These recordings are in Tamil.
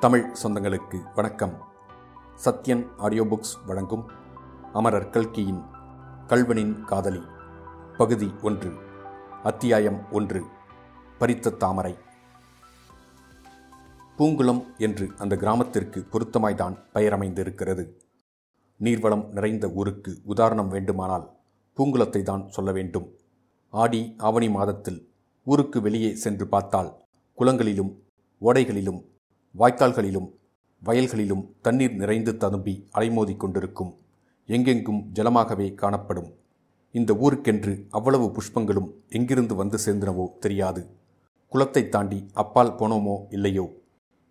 தமிழ் சொந்தங்களுக்கு வணக்கம். சத்யன் ஆடியோ புக்ஸ் வழங்கும் அமரர் கல்கியின் கல்வனின் காதலி. பகுதி ஒன்று. அத்தியாயம் ஒன்று. பறித்த தாமரை. பூங்குளம் என்று அந்த கிராமத்திற்கு பொருத்தமாய்தான் பெயரமைந்திருக்கிறது. நீர்வளம் நிறைந்த ஊருக்கு உதாரணம் வேண்டுமானால் பூங்குளத்தை தான் சொல்ல வேண்டும். ஆடி ஆவணி மாதத்தில் ஊருக்கு வெளியே சென்று பார்த்தால் குளங்களிலும் ஓடைகளிலும் வாய்க்கால்களிலும் வயல்களிலும் தண்ணீர் நிறைந்து ததும்பி அலைமோதி கொண்டிருக்கும் எங்கெங்கும் ஜலமாகவே காணப்படும். இந்த ஊருக்கென்று அவ்வளவு புஷ்பங்களும் எங்கிருந்து வந்து சேர்ந்தனவோ தெரியாது. குளத்தை தாண்டி அப்பால் போனோமோ இல்லையோ?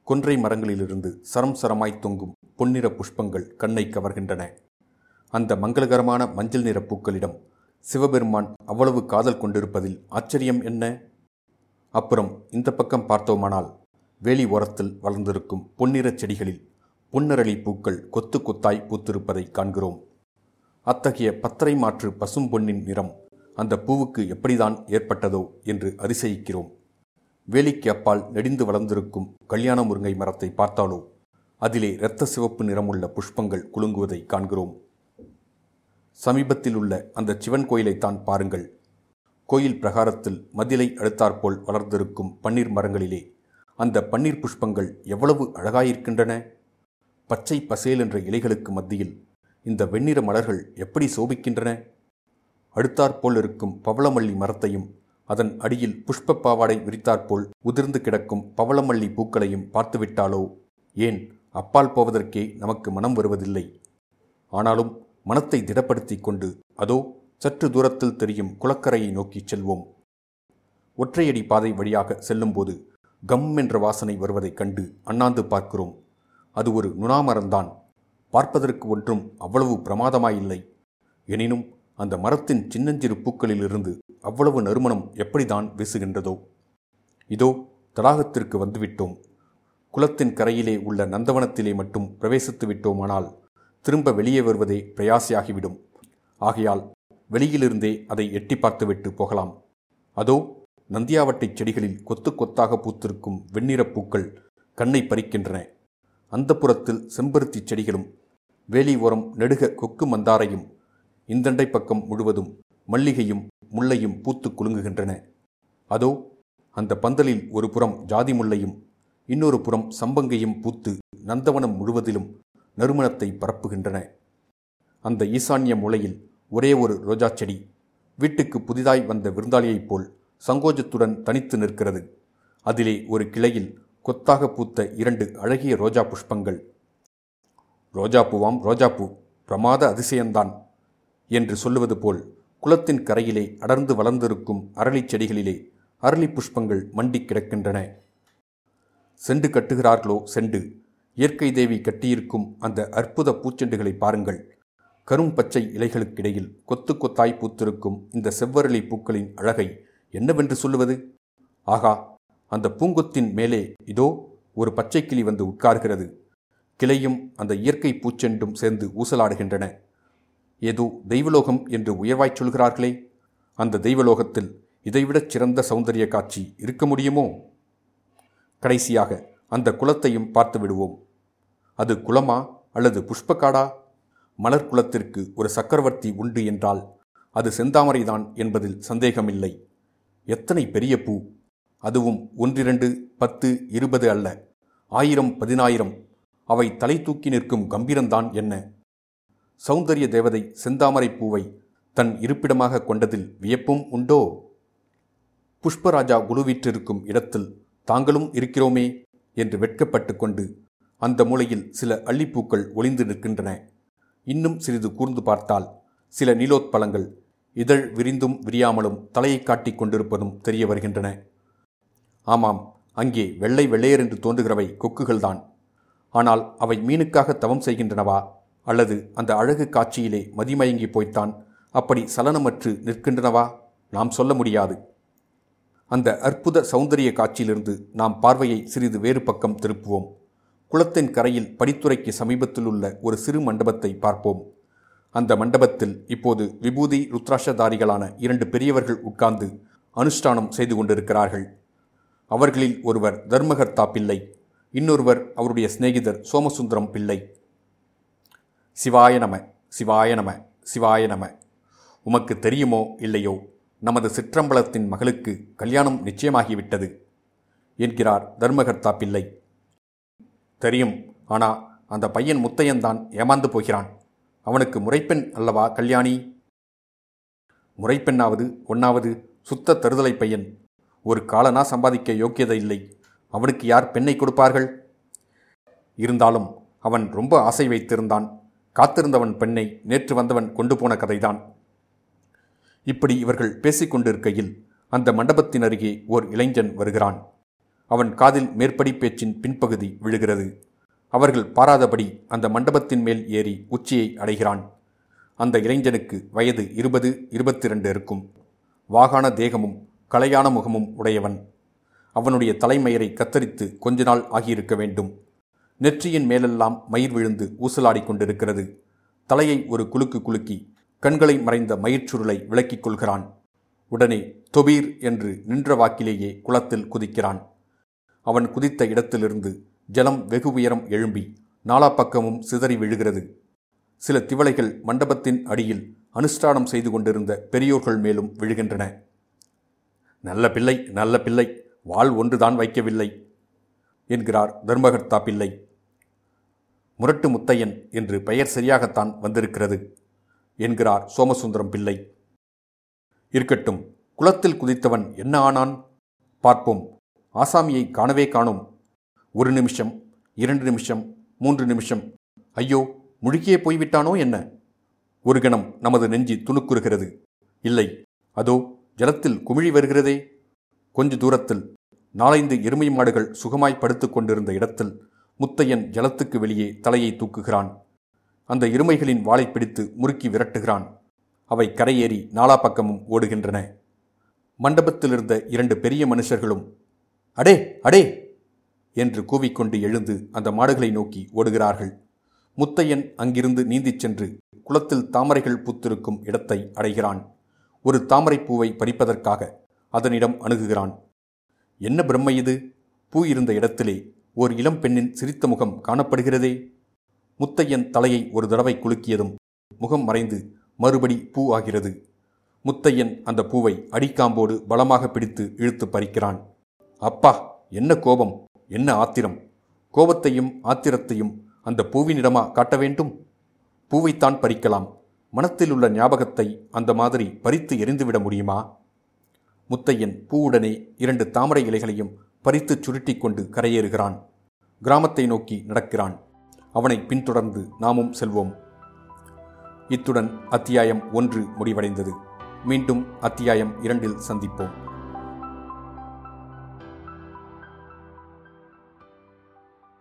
கொன்றை மரங்களிலிருந்து சரம் சரமாய் தொங்கும் பொன்னிற புஷ்பங்கள் கண்ணை கவர்கின்றன. அந்த மங்களகரமான மஞ்சள் நிற பூக்களிடம் சிவபெருமான் அவ்வளவு காதல் கொண்டிருப்பதில் ஆச்சரியம் என்ன? அப்புறம் இந்த பக்கம் பார்த்தோமானால் வேலி ஓரத்தில் வளர்ந்திருக்கும் பொன்னிறச் செடிகளில் பொன்னரளி பூக்கள் கொத்து கொத்தாய் பூத்திருப்பதை காண்கிறோம். அத்தகைய பத்தரை மாற்று பசும் பொன்னின் நிறம் அந்த பூவுக்கு எப்படிதான் ஏற்பட்டதோ என்று அரிசயிக்கிறோம் வேலிக்கு அப்பால் நெடிந்து வளர்ந்திருக்கும் கல்யாண முருங்கை மரத்தை பார்த்தாலோ அதிலே இரத்த சிவப்பு நிறமுள்ள புஷ்பங்கள் குலுங்குவதை காண்கிறோம். சமீபத்தில் உள்ள அந்த சிவன் கோயிலைத்தான் பாருங்கள். கோயில் பிரகாரத்தில் மதிலை அடுத்தாற்போல் வளர்ந்திருக்கும் பன்னீர் மரங்களிலே அந்த பன்னீர் புஷ்பங்கள் எவ்வளவு அழகாயிருக்கின்றன! பச்சை பசேல் என்ற இலைகளுக்கு மத்தியில் இந்த வெண்ணிற மலர்கள் எப்படி சோபிக்கின்றன! அடுத்தாற்போல் இருக்கும் பவளமல்லி மரத்தையும் அதன் அடியில் புஷ்ப பாவாடை விரித்தாற்போல் உதிர்ந்து கிடக்கும் பவளமல்லி பூக்களையும் பார்த்துவிட்டாலோ? ஏன் அப்பால் போவதற்கே நமக்கு மனம் வருவதில்லை? ஆனாலும் மனத்தை திடப்படுத்திக் கொண்டு அதோ சற்று தூரத்தில் தெரியும் குளக்கரையை நோக்கிச் செல்வோம். ஒற்றையடி பாதை வழியாக செல்லும்போது கம் என்ற வாசனை வருவதைக் கண்டு அண்ணாந்து பார்க்கிறோம். அது ஒரு நுணாமரந்தான் பார்ப்பதற்கு ஒன்றும் அவ்வளவு பிரமாதமாயில்லை. எனினும் அந்த மரத்தின் சின்னஞ்சிறு பூக்களிலிருந்து அவ்வளவு நறுமணம் எப்படிதான் வீசுகின்றதோ. இதோ தடாகத்திற்கு வந்துவிட்டோம். குளத்தின் கரையிலே உள்ள நந்தவனத்திலே மட்டும் பிரவேசித்து விட்டோமானால் திரும்ப வெளியே வருவதே பிரயாசியாகிவிடும். ஆகையால் வெளியிலிருந்தே அதை எட்டி பார்த்துவிட்டு போகலாம். அதோ நந்தியாவட்டை செடிகளில் கொத்து கொத்தாக பூத்திருக்கும் வெண்ணிறப் பூக்கள் கண்ணை பறிக்கின்றன. அந்த புறத்தில் செம்பருத்தி செடிகளும் வேலி ஓரம் நெடுக கொக்கு மந்தாரையும் இந்தண்டை பக்கம் முழுவதும் மல்லிகையும் முல்லையும் பூத்து குலுங்குகின்றன. அதோ அந்த பந்தலில் ஒரு புறம் ஜாதி முல்லையும் இன்னொரு புறம் சம்பங்கையும் பூத்து நந்தவனம் முழுவதிலும் நறுமணத்தை பரப்புகின்றன. அந்த ஈசான்ய மூலையில் ஒரே ஒரு ரோஜா செடி வீட்டுக்கு புதிதாய் வந்த விருந்தாளியைப் போல் சங்கோஜத்துடன் தனித்து நிற்கிறது. அதிலே ஒரு கிளையில் கொத்தாக பூத்த இரண்டு அழகிய ரோஜா புஷ்பங்கள். ரோஜா பூவாம் ரோஜா பூ பிரமாத அதிசயந்தான் என்று சொல்லுவது போல் குளத்தின் கரையிலே அடர்ந்து வளர்ந்திருக்கும் அரளிச் செடிகளிலே அரளி புஷ்பங்கள் மண்டி கிடக்கின்றன. செண்டு கட்டுகிறார்களோ செண்டு? இயற்கை தேவி கட்டியிருக்கும் அந்த அற்புத பூச்செண்டுகளை பாருங்கள். கரும் பச்சை இலைகளுக்கிடையில் கொத்து கொத்தாய் பூத்திருக்கும் இந்த செவ்வரளி பூக்களின் அழகை என்னவென்று சொல்லுவது? ஆகா அந்த பூங்கொத்தின் மேலே இதோ ஒரு பச்சை கிளி வந்து உட்கார்கிறது. கிளையும் அந்த இயற்கை பூச்செண்டும் சேர்ந்து ஊசலாடுகின்றன. ஏதோ தெய்வலோகம் என்று உயர்வாய்ச் சொல்கிறார்களே. அந்த தெய்வலோகத்தில் இதைவிடச் சிறந்த சௌந்தரிய காட்சி இருக்க முடியுமோ? கடைசியாக அந்த குலத்தையும் பார்த்து விடுவோம். அது குலமா அல்லது புஷ்பக்காடா? மலர் குலத்திற்கு ஒரு சக்கரவர்த்தி உண்டு என்றால் அது செந்தாமரைதான் என்பதில் சந்தேகமில்லை. எத்தனை பெரிய பூ? அதுவும் ஒன்றிரண்டு பத்து இருபது அல்ல. ஆயிரம் பதினாயிரம். அவை தலை தூக்கி நிற்கும் கம்பீரம்தான் என்ன? சௌந்தரிய தேவதை செந்தாமரை பூவை தன் இருப்பிடமாக கொண்டதில் வியப்பும் உண்டோ? புஷ்பராஜா குழுவிற்றிருக்கும் இடத்தில் தாங்களும் இருக்கிறோமே என்று வெட்கப்பட்டு கொண்டு அந்த மூலையில் சில அள்ளிப்பூக்கள் ஒளிந்து நிற்கின்றன. இன்னும் சிறிது கூர்ந்து பார்த்தால் சில நீலோத்பலங்கள் இதழ் விரிந்தும் விரியாமலும் தலையை காட்டிக் கொண்டிருப்பதும் தெரிய வருகின்றன. ஆமாம் அங்கே வெள்ளை வெள்ளையர் என்று தோன்றுகிறவை கொக்குகள்தான். ஆனால் அவை மீனுக்காக தவம் செய்கின்றனவா? அல்லது அந்த அழகு காட்சியிலே மதிமயங்கி போய்த்தான் அப்படி சலனமற்று நிற்கின்றனவா? நாம் சொல்ல முடியாது. அந்த அற்புத சௌந்தரிய காட்சியிலிருந்து நாம் பார்வையை சிறிது வேறு பக்கம் திருப்புவோம். குளத்தின் கரையில் படித்துறைக்கு சமீபத்தில் உள்ள ஒரு சிறு மண்டபத்தை பார்ப்போம். அந்த மண்டபத்தில் இப்போது விபூதி ருத்ராஷதாரிகளான இரண்டு பெரியவர்கள் உட்கார்ந்து அனுஷ்டானம் செய்து கொண்டிருக்கிறார்கள். அவர்களில் ஒருவர் தர்மகர்த்தா பிள்ளை இன்னொருவர் அவருடைய சிநேகிதர் சோமசுந்தரம் பிள்ளை. சிவாய நம சிவாய நம சிவாய நம. உமக்கு தெரியுமோ இல்லையோ? நமது சிற்றம்பலத்தின் மகளுக்கு கல்யாணம் நிச்சயமாகிவிட்டது என்கிறார் தர்மகர்த்தா பிள்ளை. தெரியும் ஆனா அந்த பையன் முத்தையன்தான் ஏமாந்து போகிறான். அவனுக்கு முறைப்பெண் அல்லவா கல்யாணி? முறைப்பெண்ணாவது ஒன்னாவது சுத்த தருதலை பையன். ஒரு காலனா சம்பாதிக்க யோக்கியதை இல்லை. அவனுக்கு யார் பெண்ணை கொடுப்பார்கள்? இருந்தாலும் அவன் ரொம்ப ஆசை வைத்திருந்தான். காத்திருந்தவன் பெண்ணை நேற்று வந்தவன் கொண்டு போன கதைதான். இப்படி இவர்கள் பேசிக்கொண்டிருக்கையில் அந்த மண்டபத்தின் அருகே ஓர் இளைஞன் வருகிறான். அவன் காதில் மேற்படி பேச்சின் பின்பகுதி விழுகிறது. அவர்கள் பாராதபடி அந்த மண்டபத்தின் மேல் ஏறி உச்சியை அடைகிறான். அந்த இளைஞனுக்கு வயது இருபது இருபத்தி ரெண்டு இருக்கும். வாகான தேகமும் கலையான முகமும் உடையவன். அவனுடைய தலைமயிரை கத்தரித்து கொஞ்ச நாள் ஆகியிருக்க வேண்டும். நெற்றியின் மேலெல்லாம் மயிர் விழுந்து ஊசலாடி கொண்டிருக்கிறது. தலையை ஒரு குலுக்கு குலுக்கி கண்களை மறைந்த மயிர்ச்சுருளை விளக்கிக் கொள்கிறான். உடனே தொபீர் என்று நின்ற வாக்கிலேயே குளத்தில் குதிக்கிறான். அவன் குதித்த இடத்திலிருந்து ஜலம் வெகு உயரம் எழும்பி நாலா பக்கமும் சிதறி விழுகிறது. சில திவளைகள் மண்டபத்தின் அடியில் அனுஷ்டானம் செய்து கொண்டிருந்த பெரியோர்கள் மேலும் விழுகின்றன. நல்ல பிள்ளை நல்ல பிள்ளை வாள் ஒன்றுதான் வைக்கவில்லை என்கிறார் தர்மகர்த்தா பிள்ளை முரட்டு முத்தையன் என்று பெயர் சரியாகத்தான் வந்திருக்கிறது என்கிறார் சோமசுந்தரம் பிள்ளை. இருக்கட்டும் குளத்தில் குதித்தவன் என்ன ஆனான்? பார்ப்போம். ஆசாமியை காணவே காணோம். ஒரு நிமிஷம் இரண்டு நிமிஷம் மூன்று நிமிஷம். ஐயோ முழுகியே போய்விட்டானோ என்ன? ஒரு கணம் நமது நெஞ்சி துணுக்குறுகிறது. இல்லை அதோ ஜலத்தில் குமிழி வருகிறதே. கொஞ்ச தூரத்தில் நாலைந்து எருமை மாடுகள் சுகமாய் படுத்துக் கொண்டிருந்த இடத்தில் முத்தையன் ஜலத்துக்கு வெளியே தலையை தூக்குகிறான். அந்த எருமைகளின் வாளை பிடித்து முறுக்கி விரட்டுகிறான். அவை கரையேறி நாலா பக்கமும் ஓடுகின்றன. மண்டபத்தில் இருந்த இரண்டு பெரிய மனுஷர்களும் அடே அடே! என்று கூவிக்கொண்டு எழுந்து அந்த மாடுகளை நோக்கி ஓடுகிறார்கள். முத்தையன் அங்கிருந்து நீந்திச் சென்று குளத்தில் தாமரைகள் பூத்திருக்கும் இடத்தை அடைகிறான். ஒரு தாமரை பூவை பறிப்பதற்காக அதனிடம் அணுகுகிறான். என்ன பிரம்மை இது? பூ இருந்த இடத்திலே ஓர் இளம் பெண்ணின் சிரித்த முகம் காணப்படுகிறதே? முத்தையன் தலையை ஒரு தடவை குலுக்கியதும் முகம் மறைந்து மறுபடி பூ ஆகிறது. முத்தையன் அந்த பூவை அடிக்காம்போடு பலமாக பிடித்து இழுத்து பறிக்கிறான். அப்பா என்ன கோபம்? என்ன ஆத்திரம்? கோபத்தையும் ஆத்திரத்தையும் அந்த பூவினிடமா காட்ட வேண்டும்? பூவைத்தான் பறிக்கலாம். மனத்தில் உள்ள ஞாபகத்தை அந்த மாதிரி பறித்து எரிந்துவிட முடியுமா? முத்தையன் பூவுடனே இரண்டு தாமரை இலைகளையும் பறித்துச் சுருட்டிக் கொண்டு கரையேறுகிறான். கிராமத்தை நோக்கி நடக்கிறான். அவனை பின்தொடர்ந்து நாமும் செல்வோம். இத்துடன் அத்தியாயம் ஒன்று முடிவடைந்தது. மீண்டும் அத்தியாயம் இரண்டில் சந்திப்போம்.